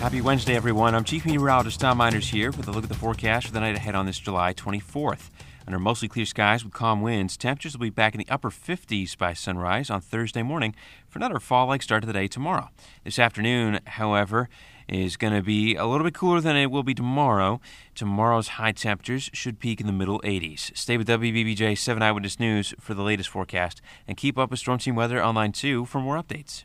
Happy Wednesday, everyone. I'm Chief Meteorologist Tom Miners here with a look at the forecast for the night ahead on this July 24th. Under mostly clear skies with calm winds, temperatures will be back in the upper 50s by sunrise on Thursday morning for another fall like start to the day tomorrow. This afternoon, however, is going to be a little bit cooler than it will be tomorrow. Tomorrow's high temperatures should peak in the middle 80s. Stay with WBBJ 7 Eyewitness News for the latest forecast and keep up with Storm Team Weather online too for more updates.